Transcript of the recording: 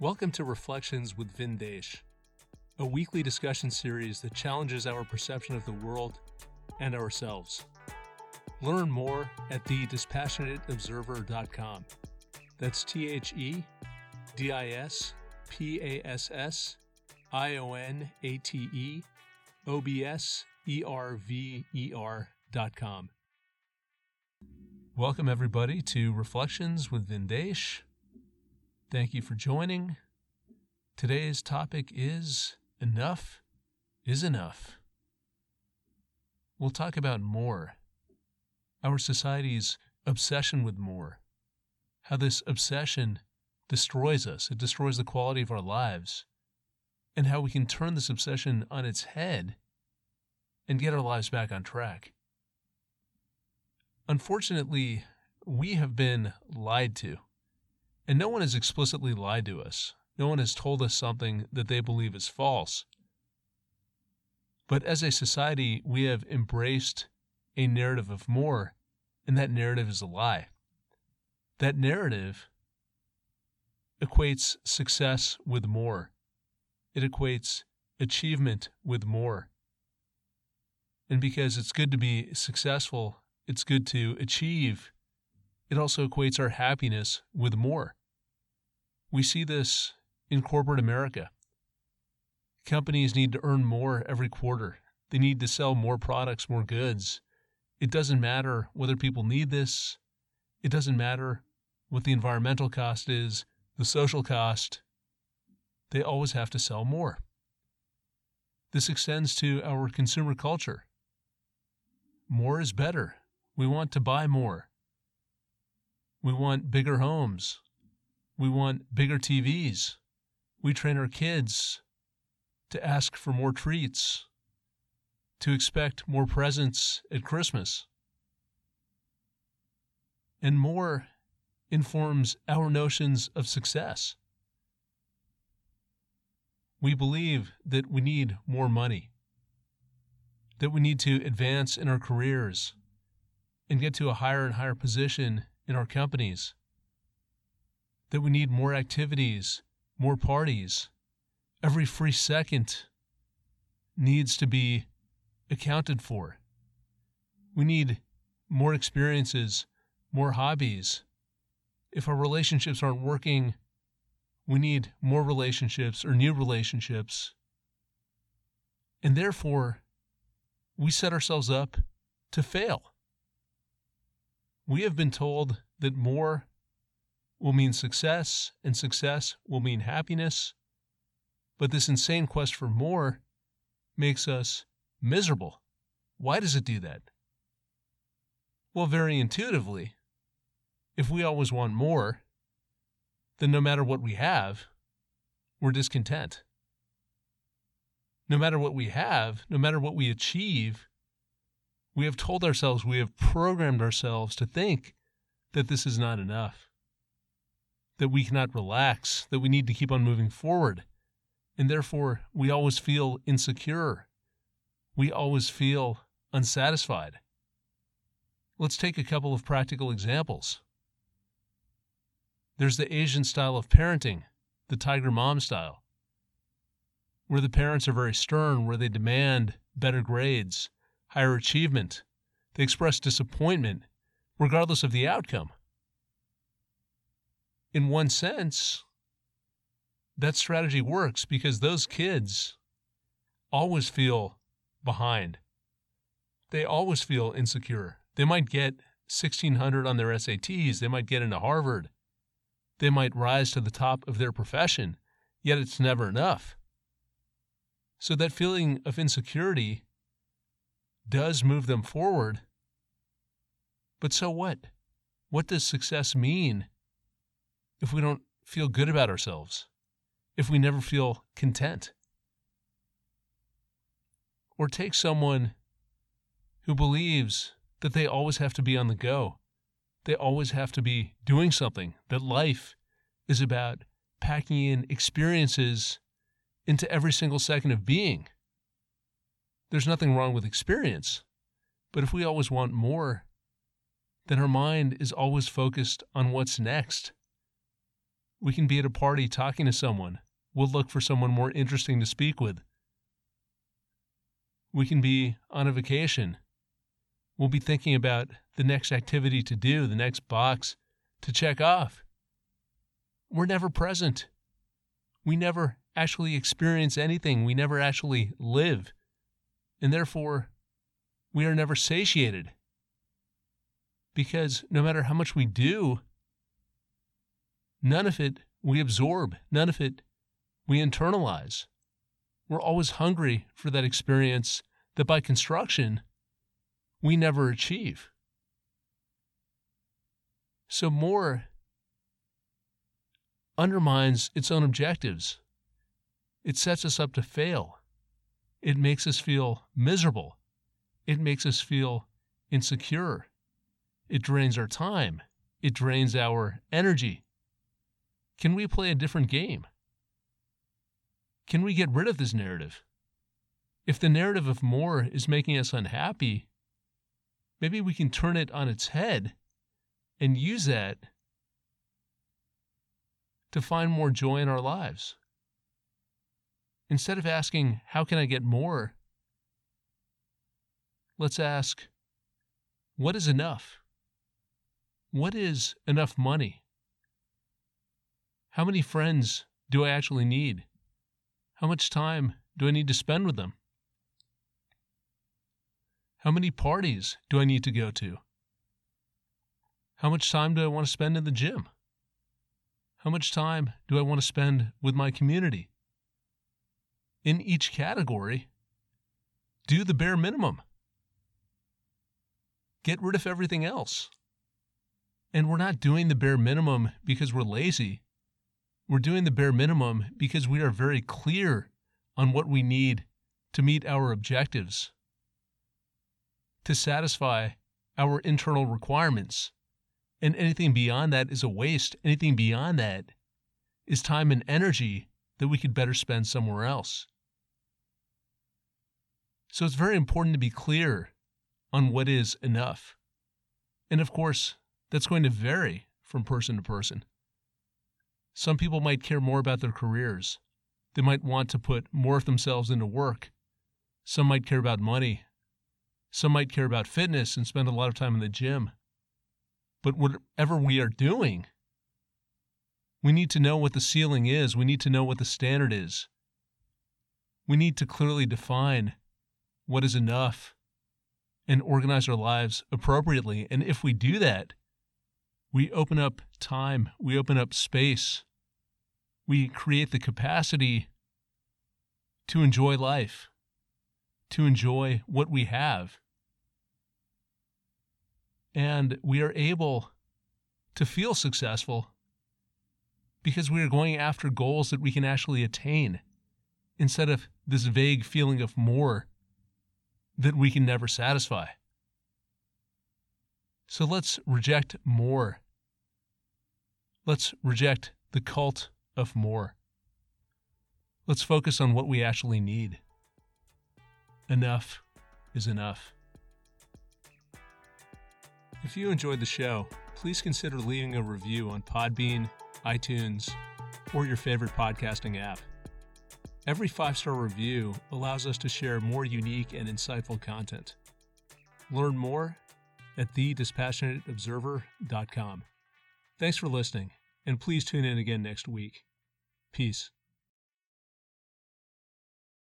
Welcome to Reflections with Vindesh, a weekly discussion series that challenges our perception of the world and ourselves. Learn more at thedispassionateobserver.com. That's T H E D I S P A S S I O N A T E O B S E R V E R dot com. Welcome, everybody, to Reflections with Vindesh. Thank you for joining. Today's topic is Enough is Enough. We'll talk about more, our society's obsession with more, how this obsession destroys us, it destroys the quality of our lives, and how we can turn this obsession on its head and get our lives back on track. Unfortunately, we have been lied to and no one has explicitly lied to us. No one has told us something that they believe is false. But as a society, we have embraced a narrative of more, and that narrative is a lie. That narrative equates success with more, it equates achievement with more. And because it's good to be successful, it's good to achieve it also equates our happiness with more. We see this in corporate America. Companies need to earn more every quarter. They need to sell more products, more goods. It doesn't matter whether people need this. It doesn't matter what the environmental cost is, the social cost. They always have to sell more. This extends to our consumer culture. More is better. We want to buy more. We want bigger homes. We want bigger TVs. We train our kids to ask for more treats, to expect more presents at Christmas. And more informs our notions of success. We believe that we need more money, that we need to advance in our careers and get to a higher and higher position in our companies, that we need more activities, more parties. Every free second needs to be accounted for. We need more experiences, more hobbies. If our relationships aren't working, we need more relationships or new relationships. And therefore, we set ourselves up to fail. We have been told that more will mean success, and success will mean happiness. But this insane quest for more makes us miserable. Why does it do that? Well, very intuitively, if we always want more, then no matter what we have, we're discontent. No matter what we have, no matter what we achieve, we have told ourselves, we have programmed ourselves to think that this is not enough, that we cannot relax, that we need to keep on moving forward. And therefore, we always feel insecure. We always feel unsatisfied. Let's take a couple of practical examples. There's the Asian style of parenting, the tiger mom style, where the parents are very stern, where they demand better grades, higher achievement. They express disappointment regardless of the outcome. In one sense, that strategy works because those kids always feel behind. They always feel insecure. They might get 1600 on their SATs, they might get into Harvard, they might rise to the top of their profession, yet it's never enough. So that feeling of insecurity does move them forward. But so what? What does success mean if we don't feel good about ourselves? If we never feel content? Or take someone who believes that they always have to be on the go, they always have to be doing something, that life is about packing in experiences into every single second of being. There's nothing wrong with experience. But if we always want more, then our mind is always focused on what's next. We can be at a party talking to someone. We'll look for someone more interesting to speak with. We can be on a vacation. We'll be thinking about the next activity to do, the next box to check off. We're never present. We never actually experience anything. We never actually live. And therefore, we are never satiated. Because no matter how much we do, none of it we absorb, none of it we internalize. We're always hungry for that experience that by construction we never achieve. So, more undermines its own objectives. It sets us up to fail. It makes us feel miserable. It makes us feel insecure. It drains our time. It drains our energy. Can we play a different game? Can we get rid of this narrative? If the narrative of more is making us unhappy, maybe we can turn it on its head and use that to find more joy in our lives. Instead of asking, How can I get more? Let's ask, What is enough? What is enough money? How many friends do I actually need? How much time do I need to spend with them? How many parties do I need to go to? How much time do I want to spend in the gym? How much time do I want to spend with my community? In each category, do the bare minimum. Get rid of everything else. And we're not doing the bare minimum because we're lazy. We're doing the bare minimum because we are very clear on what we need to meet our objectives, to satisfy our internal requirements and anything beyond that is a waste. Anything beyond that is time and energy that we could better spend somewhere else. So it's very important to be clear on what is enough. And of course, that's going to vary from person to person. Some people might care more about their careers. They might want to put more of themselves into work. Some might care about money. Some might care about fitness and spend a lot of time in the gym. But whatever we are doing, we need to know what the ceiling is. We need to know what the standard is. We need to clearly define what is enough and organize our lives appropriately. And if we do that, we open up time, we open up space, we create the capacity to enjoy life, to enjoy what we have and we are able to feel successful because we are going after goals that we can actually attain instead of this vague feeling of more that we can never satisfy. So let's reject more. Let's reject the cult of more. Let's focus on what we actually need. Enough is enough. If you enjoyed the show, please consider leaving a review on Podbean, iTunes, or your favorite podcasting app. Every five star review allows us to share more unique and insightful content. Learn more at thedispassionateobserver.com. Thanks for listening, and please tune in again next week. Peace.